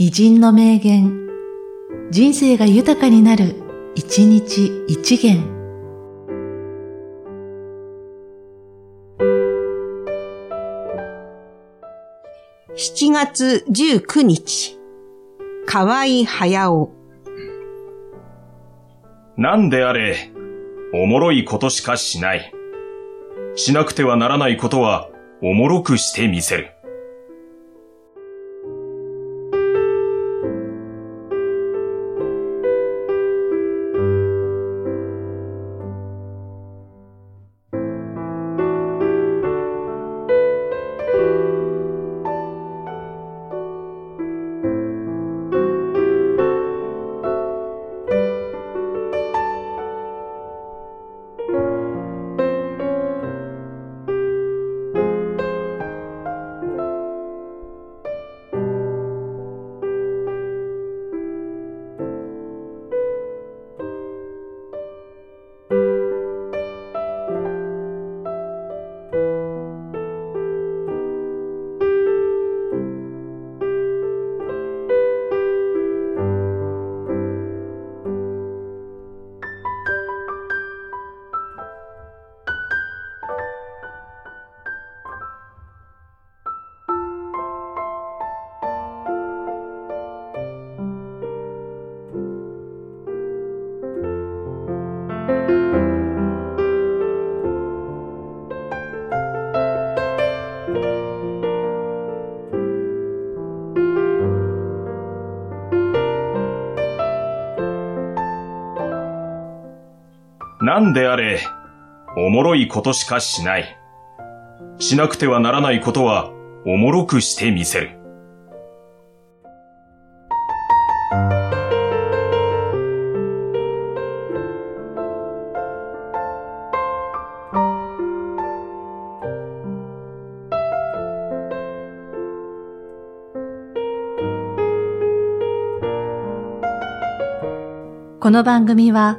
偉人の名言、人生が豊かになる、一日一元。7月19日、河合駿。なんであれ、おもろいことしかしない。しなくてはならないことは、おもろくしてみせる。なんであれ、おもろいことしかしない。しなくてはならないことは、おもろくしてみせる。この番組は、